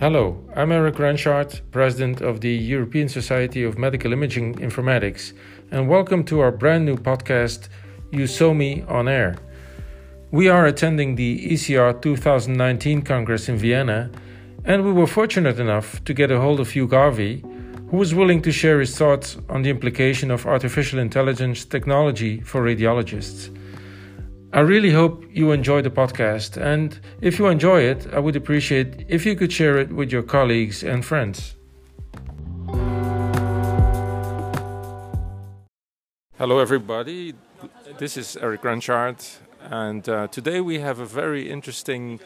Hello, I'm Eric Ranschaert, President of the European Society of Medical Imaging Informatics, and welcome to our brand new podcast, EuSoMII On Air. We are attending the ECR 2019 Congress in Vienna, and we were fortunate enough to get a hold of Hugh Harvey, who was willing to share his thoughts on the implication of artificial intelligence technology for radiologists. I really hope you enjoy the podcast, and if you enjoy it, I would appreciate if you could share it with your colleagues and friends. Hello, everybody. This is Eric Ranschaert, and uh, today we have a very interesting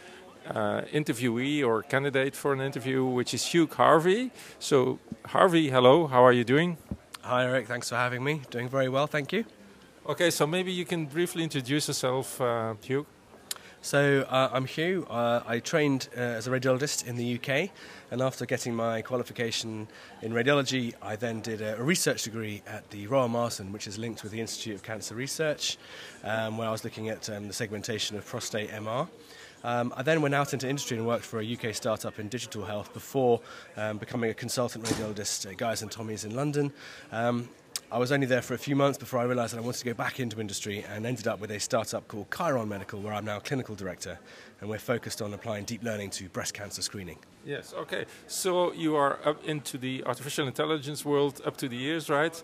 uh, interviewee or candidate for an interview, which is Hugh Harvey. So, Harvey, hello, how are you doing? Hi, Eric, thanks for having me. Doing very well, thank you. Okay, so maybe you can briefly introduce yourself, uh, Hugh. So uh, I'm Hugh. Uh, I trained uh, as a radiologist in the UK, and after getting my qualification in radiology, I then did a, research degree at the Royal Marsden, which is linked with the Institute of Cancer Research, um, where I was looking at um, the segmentation of prostate MR. Um, I then went out into industry and worked for a UK startup in digital health before um, becoming a consultant radiologist at Guy's and Tommy's in London. I was only there for a few months before I realised that I wanted to go back into industry and ended up with a startup called Kheiron Medical, where I'm now clinical director, and we're focused on applying deep learning to breast cancer screening. Yes, okay. So you are up into the artificial intelligence world up to the years, right?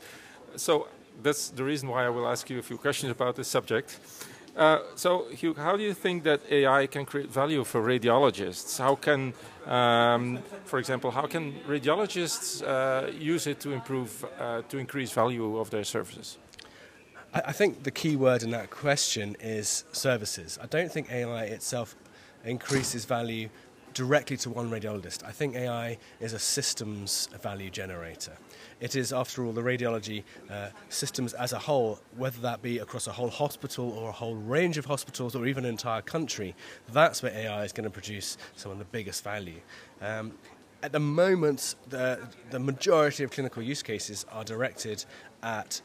So that's the reason why I will ask you a few questions about this subject. Uh, so, Hugh, how do you think that AI can create value for radiologists? How can, um, for example, how can radiologists uh, use it to improve, uh, to increase value of their services? I, I think the key word in that question is services. I don't think AI itself increases value directly to one radiologist. I think AI is a systems value generator. It is, after all, the radiology uh, systems as a whole, whether that be across a whole hospital or a whole range of hospitals or even an entire country, that's where AI is going to produce some of the biggest value. Um, at the moment, the, the majority of clinical use cases are directed at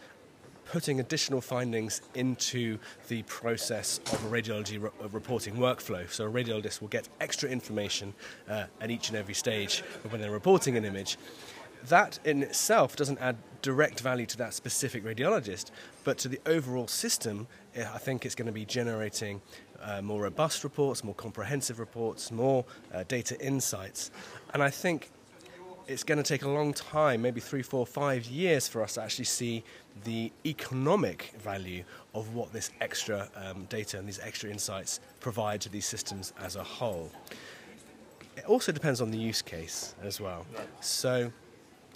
putting additional findings into the process of a radiology re- reporting workflow. So a radiologist will get extra information uh, at each and every stage when they're reporting an image. That in itself doesn't add direct value to that specific radiologist, but to the overall system, eh, I think it's going to be generating uh, more robust reports, more comprehensive reports, more uh, data insights. And I think it's going to take a long time, maybe three, four, five years, for us to actually see the economic value of what this extra um, data and these extra insights provide to these systems as a whole. It also depends on the use case as well. So,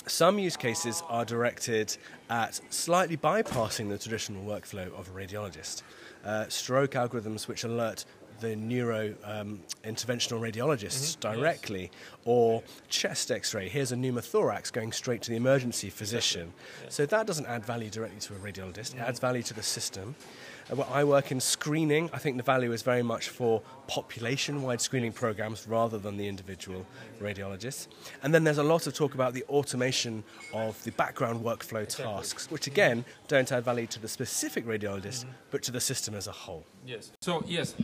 some use cases are directed at slightly bypassing the traditional workflow of a radiologist. Uh, stroke algorithms which alert the neuro um, interventional radiologists mm-hmm. directly, yes. or chest x ray. Here's a pneumothorax going straight to the emergency physician. Yes. So that doesn't add value directly to a radiologist, mm-hmm. it adds value to the system. Uh, I work in screening. I think the value is very much for population wide screening programs rather than the individual radiologists. And then there's a lot of talk about the automation of the background workflow tasks, which again don't add value to the specific radiologist, mm-hmm. but to the system as a whole. Yes. So, yes,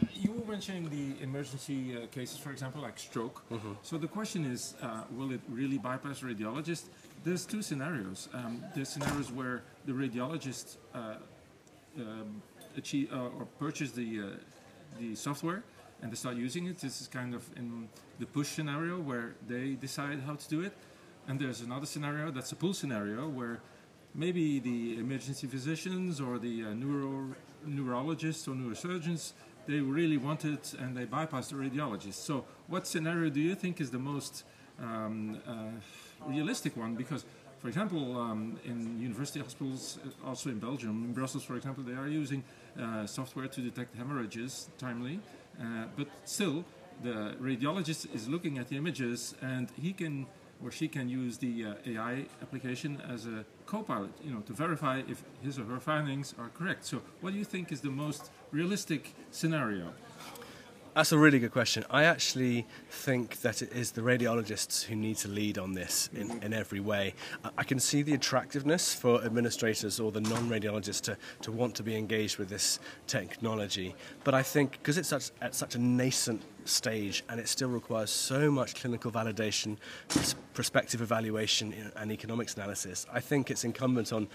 mentioning the emergency uh, cases, for example, like stroke. Mm-hmm. So the question is uh, will it really bypass radiologists? There's two scenarios. Um, there's scenarios where the radiologist uh, um, achieve uh, or purchase the uh, the software and they start using it. This is kind of in the push scenario where they decide how to do it. And there's another scenario that's a pull scenario where maybe the emergency physicians or the uh, neuro neurologists or neurosurgeons they really want it and they bypass the radiologist. So, what scenario do you think is the most um, uh, realistic one? Because for example, um, in university hospitals, uh, also in Belgium, in Brussels, for example, they are using uh, software to detect hemorrhages timely, uh, but still, the radiologist is looking at the images and he can or she can use the uh, AI application as a co-pilot, you know, to verify if his or her findings are correct. So, what do you think is the most realistic scenario? That's a really good question. I actually think that it is the radiologists who need to lead on this in, in every way. I can see the attractiveness for administrators or the non radiologists to, to want to be engaged with this technology, but I think because it's such, at such a nascent stage and it still requires so much clinical validation, prospective evaluation, and economics analysis. I think it's incumbent on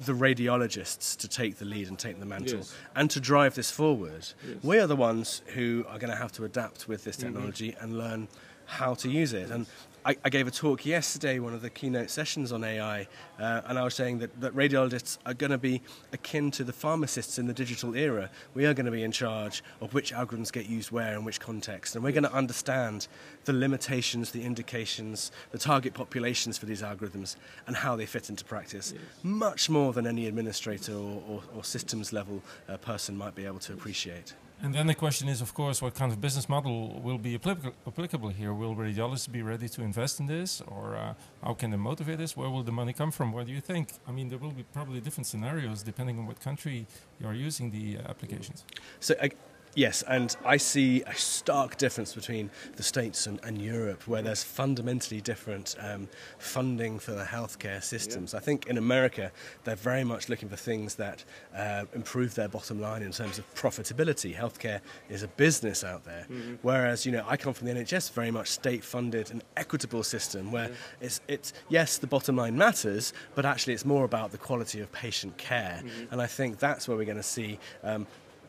the radiologists to take the lead and take the mantle Yes. and to drive this forward. Yes. We are the ones who are going to have to adapt with this Mm-hmm. technology and learn how to use it. And I, I gave a talk yesterday, one of the keynote sessions on AI, uh, and I was saying that, that radiologists are going to be akin to the pharmacists in the digital era. We are going to be in charge of which algorithms get used where and which context, and we're going to understand the limitations, the indications, the target populations for these algorithms, and how they fit into practice, much more than any administrator or, or, or systems level uh, person might be able to appreciate. And then the question is, of course, what kind of business model will be applic- applicable here? Will radiologists be ready to invest in this, or uh, how can they motivate this? Where will the money come from? What do you think? I mean, there will be probably different scenarios depending on what country you are using the uh, applications. So, I, yes, and I see a stark difference between the States and, and Europe, where there's fundamentally different um, funding for the healthcare systems. I think in America, they're very much looking for things that uh, improve their bottom line in terms of profitability. Healthcare is a business out there, whereas you know I come from the NHS, very much state-funded and equitable system, where it's it's yes, the bottom line matters, but actually it's more about the quality of patient care, and I think that's where we're going to see. Um,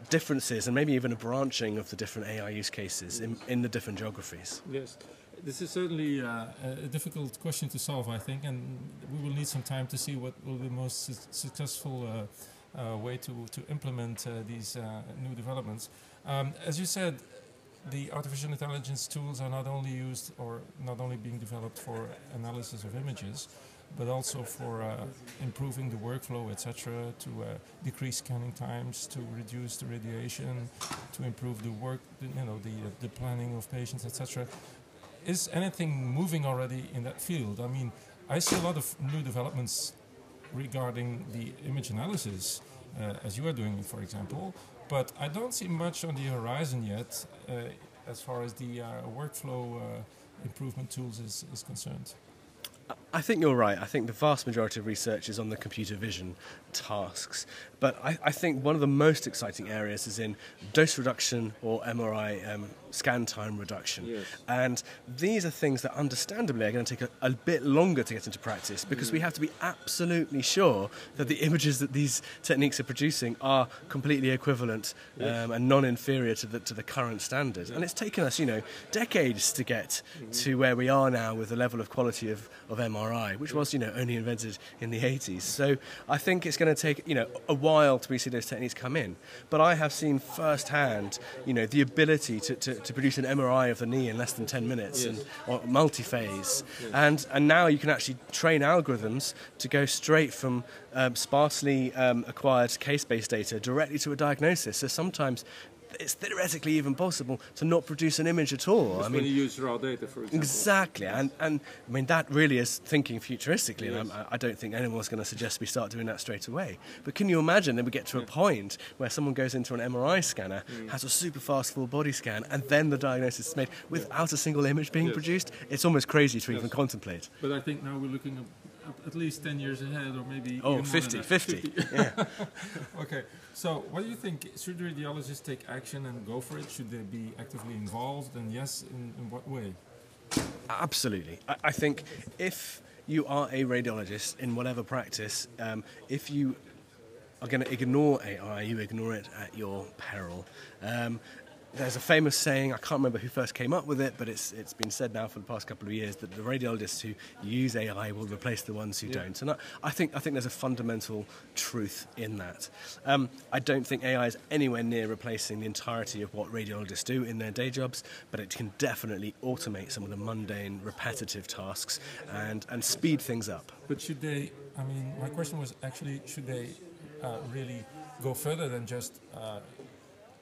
differences and maybe even a branching of the different AI use cases in, in the different geographies. Yes, this is certainly uh, a difficult question to solve, I think, and we will need some time to see what will be the most su- successful uh, uh, way to, to implement uh, these uh, new developments. Um, as you said, the artificial intelligence tools are not only used or not only being developed for analysis of images, but also for uh, improving the workflow, etc., to uh, decrease scanning times, to reduce the radiation, to improve the work, you know, the, uh, the planning of patients, etc. Is anything moving already in that field? I mean, I see a lot of new developments regarding the image analysis, uh, as you are doing for example, but I don't see much on the horizon yet uh, as far as the uh, workflow improvement tools is, is concerned. I think you're right. I think the vast majority of research is on the computer vision tasks. But I, I think one of the most exciting areas is in dose reduction or MRI um, scan time reduction. Yes. And these are things that understandably are going to take a, a bit longer to get into practice because Mm. we have to be absolutely sure that the images that these techniques are producing are completely equivalent um, and non-inferior to the, to the current standard. And it's taken us, you know, decades to get Mm-hmm. to where we are now with the level of quality of, of MRI, which was, you know, only invented in the 80s. So I think it's going to take, you know, a while to see those techniques come in. But I have seen firsthand, you know, the ability to, to, to produce an MRI of the knee in less than 10 minutes and, or multi-phase. And, and now you can actually train algorithms to go straight from um, sparsely um, acquired k-space data directly to a diagnosis. So sometimes it's theoretically even possible to not produce an image at all. I mean, you use raw data, for example. Exactly, and and I mean that really is thinking futuristically, and I'm, I don't think anyone's going to suggest we start doing that straight away. But can you imagine that we get to a point where someone goes into an MRI scanner, mm. has a super fast full body scan, and then the diagnosis is made without a single image being Yes. produced? It's almost crazy to even contemplate. But I think now we're looking at at least 10 years ahead, or maybe. Oh, even more than 50, 50. yeah. Okay, so what do you think? Should radiologists take action and go for it? Should they be actively involved? And yes, in, in what way? Absolutely. I, I think if you are a radiologist in whatever practice, um, if you are going to ignore AI, you ignore it at your peril. Um, there's a famous saying, I can't remember who first came up with it, but it's, it's been said now for the past couple of years that the radiologists who use AI will replace the ones who don't. And I, I, think, I think there's a fundamental truth in that. Um, I don't think AI is anywhere near replacing the entirety of what radiologists do in their day jobs, but it can definitely automate some of the mundane, repetitive tasks and, and speed things up. But should they? I mean, my question was actually, should they uh, really go further than just uh,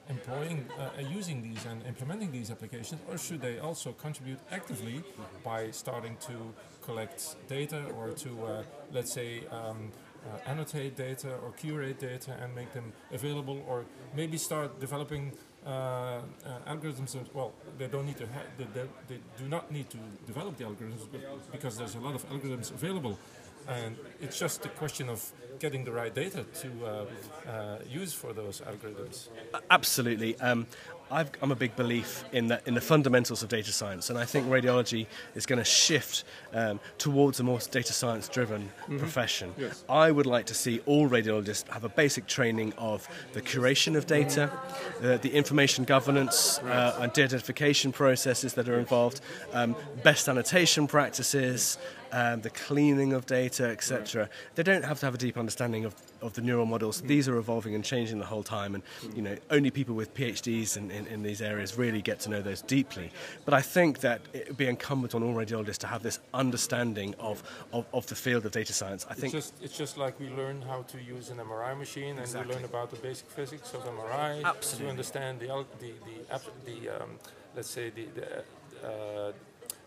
employing, uh, using these and implementing these applications, or should they also contribute actively by starting to collect data or to, uh, let's say, um, uh, annotate data or curate data and make them available, or maybe start developing uh, uh, algorithms. And, well, they don't need to. They, they, they do not need to develop the algorithms because there's a lot of algorithms available, and it's just a question of getting the right data to uh, uh, use for those algorithms. Absolutely. Um, I've, I'm a big belief in the, in the fundamentals of data science, and I think radiology is going to shift um, towards a more data science driven mm-hmm. profession. Yes. I would like to see all radiologists have a basic training of the curation of data, uh, the information governance uh, and identification processes that are involved, um, best annotation practices, um, the cleaning of data, etc. Right. They don't have to have a deep understanding of, of the neural models. Mm. These are evolving and changing the whole time, and you know only people with PhDs in, in, in, these areas really get to know those deeply. But I think that it would be incumbent on all radiologists to have this understanding of, of, of the field of data science. I think it's just, it's just like we learn how to use an MRI machine, exactly. and we learn about the basic physics of MRI Absolutely. to understand the the the, the um, let's say the, the uh,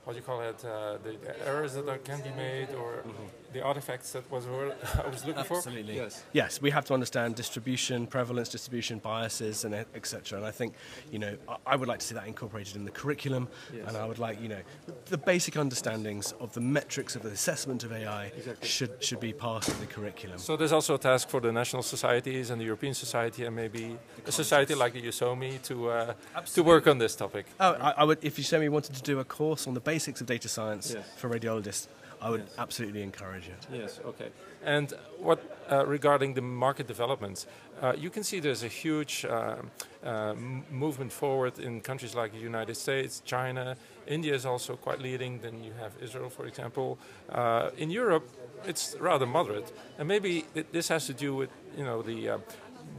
what do you call it, uh, the, the, errors that are, can be made or mm-hmm. The artifacts that was I was looking Absolutely. for. Absolutely. Yes. Yes, we have to understand distribution, prevalence, distribution, biases, and etc. And I think, you know, I, I, would like to see that incorporated in the curriculum, yes. and I would like, you know, the basic understandings of the metrics of the assessment of AI exactly. should should be part of the curriculum. So there's also a task for the national societies and the European society, and maybe a society like the EuSoMII to uh, to work on this topic. Oh, I, I would. If EuSoMII wanted to do a course on the basics of data science yes. for radiologists, I would yes. absolutely encourage it. Yes, okay. And what uh, regarding the market developments, uh, you can see there's a huge uh, uh movement forward in countries like the United States, China. India is also quite leading. Then you have Israel, for example. Uh, in Europe, it's rather moderate, and maybe th this has to do with you know the uh,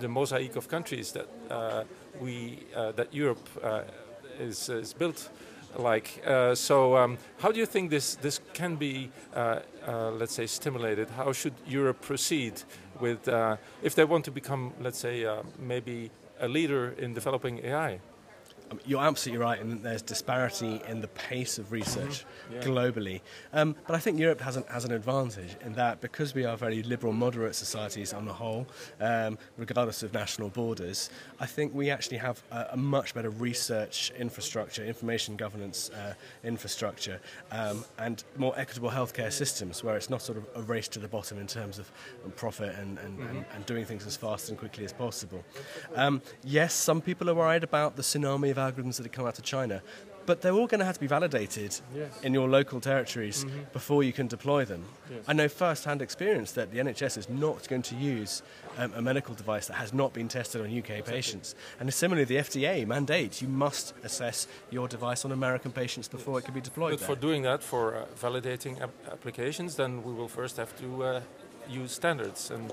the mosaic of countries that we that Europe is, is built like. Uh, so, um, how do you think this this can be, uh, uh, let's say, stimulated? How should Europe proceed with uh, if they want to become, let's say, uh, maybe a leader in developing AI? Um, you're absolutely right, and there's disparity in the pace of research yeah. globally. Um, but I think Europe has an, has an advantage in that because we are very liberal, moderate societies on the whole, um, regardless of national borders, I think we actually have a, a much better research infrastructure, information governance uh, infrastructure, um, and more equitable healthcare systems where it's not sort of a race to the bottom in terms of profit and, and, mm-hmm. and, and doing things as fast and quickly as possible. Um, yes, some people are worried about the tsunami of algorithms that have come out of China, but they're all going to have to be validated yes. in your local territories mm-hmm. before you can deploy them. Yes. I know first-hand experience that the NHS is not going to use um, a medical device that has not been tested on UK exactly. patients. And similarly, the FDA mandates you must assess your device on American patients before yes. it can be deployed. But there. for doing that, for uh, validating ap- applications, then we will first have to uh, use standards. And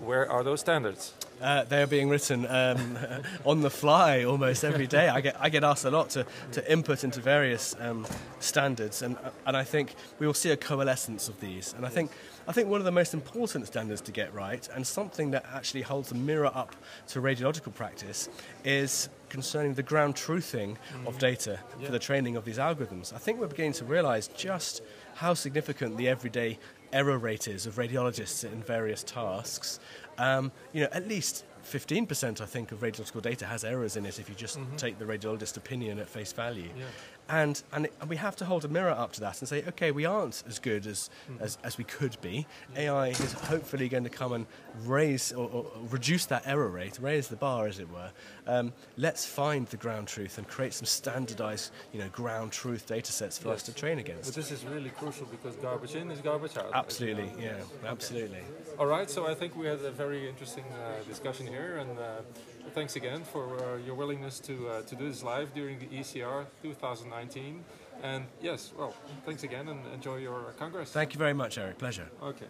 where are those standards? Uh, they're being written um, on the fly almost every day. I get I get asked a lot to, to input into various um, standards, and and I think we will see a coalescence of these. And I think I think one of the most important standards to get right, and something that actually holds a mirror up to radiological practice, is concerning the ground truthing mm. of data yeah. for the training of these algorithms. I think we're beginning to realise just how significant the everyday error rate is of radiologists in various tasks, um, you know, at least 15% I think of radiological data has errors in it if you just mm-hmm. take the radiologist opinion at face value. Yeah. And, and, it, and, we have to hold a mirror up to that and say, okay, we aren't as good as, mm-hmm. as, as, we could be. AI is hopefully going to come and raise or, or, reduce that error rate, raise the bar, as it were. Um, let's find the ground truth and create some standardized, you know, ground truth data sets for yes. us to train against. But this is really crucial because garbage in is garbage out. Absolutely, yeah, absolutely. All right, so I think we had a very interesting uh, discussion here, and uh, thanks again for uh, your willingness to uh, to do this live during the ECR 2019. And yes, well, thanks again, and enjoy your congress. Thank you very much, Eric. Pleasure. Okay.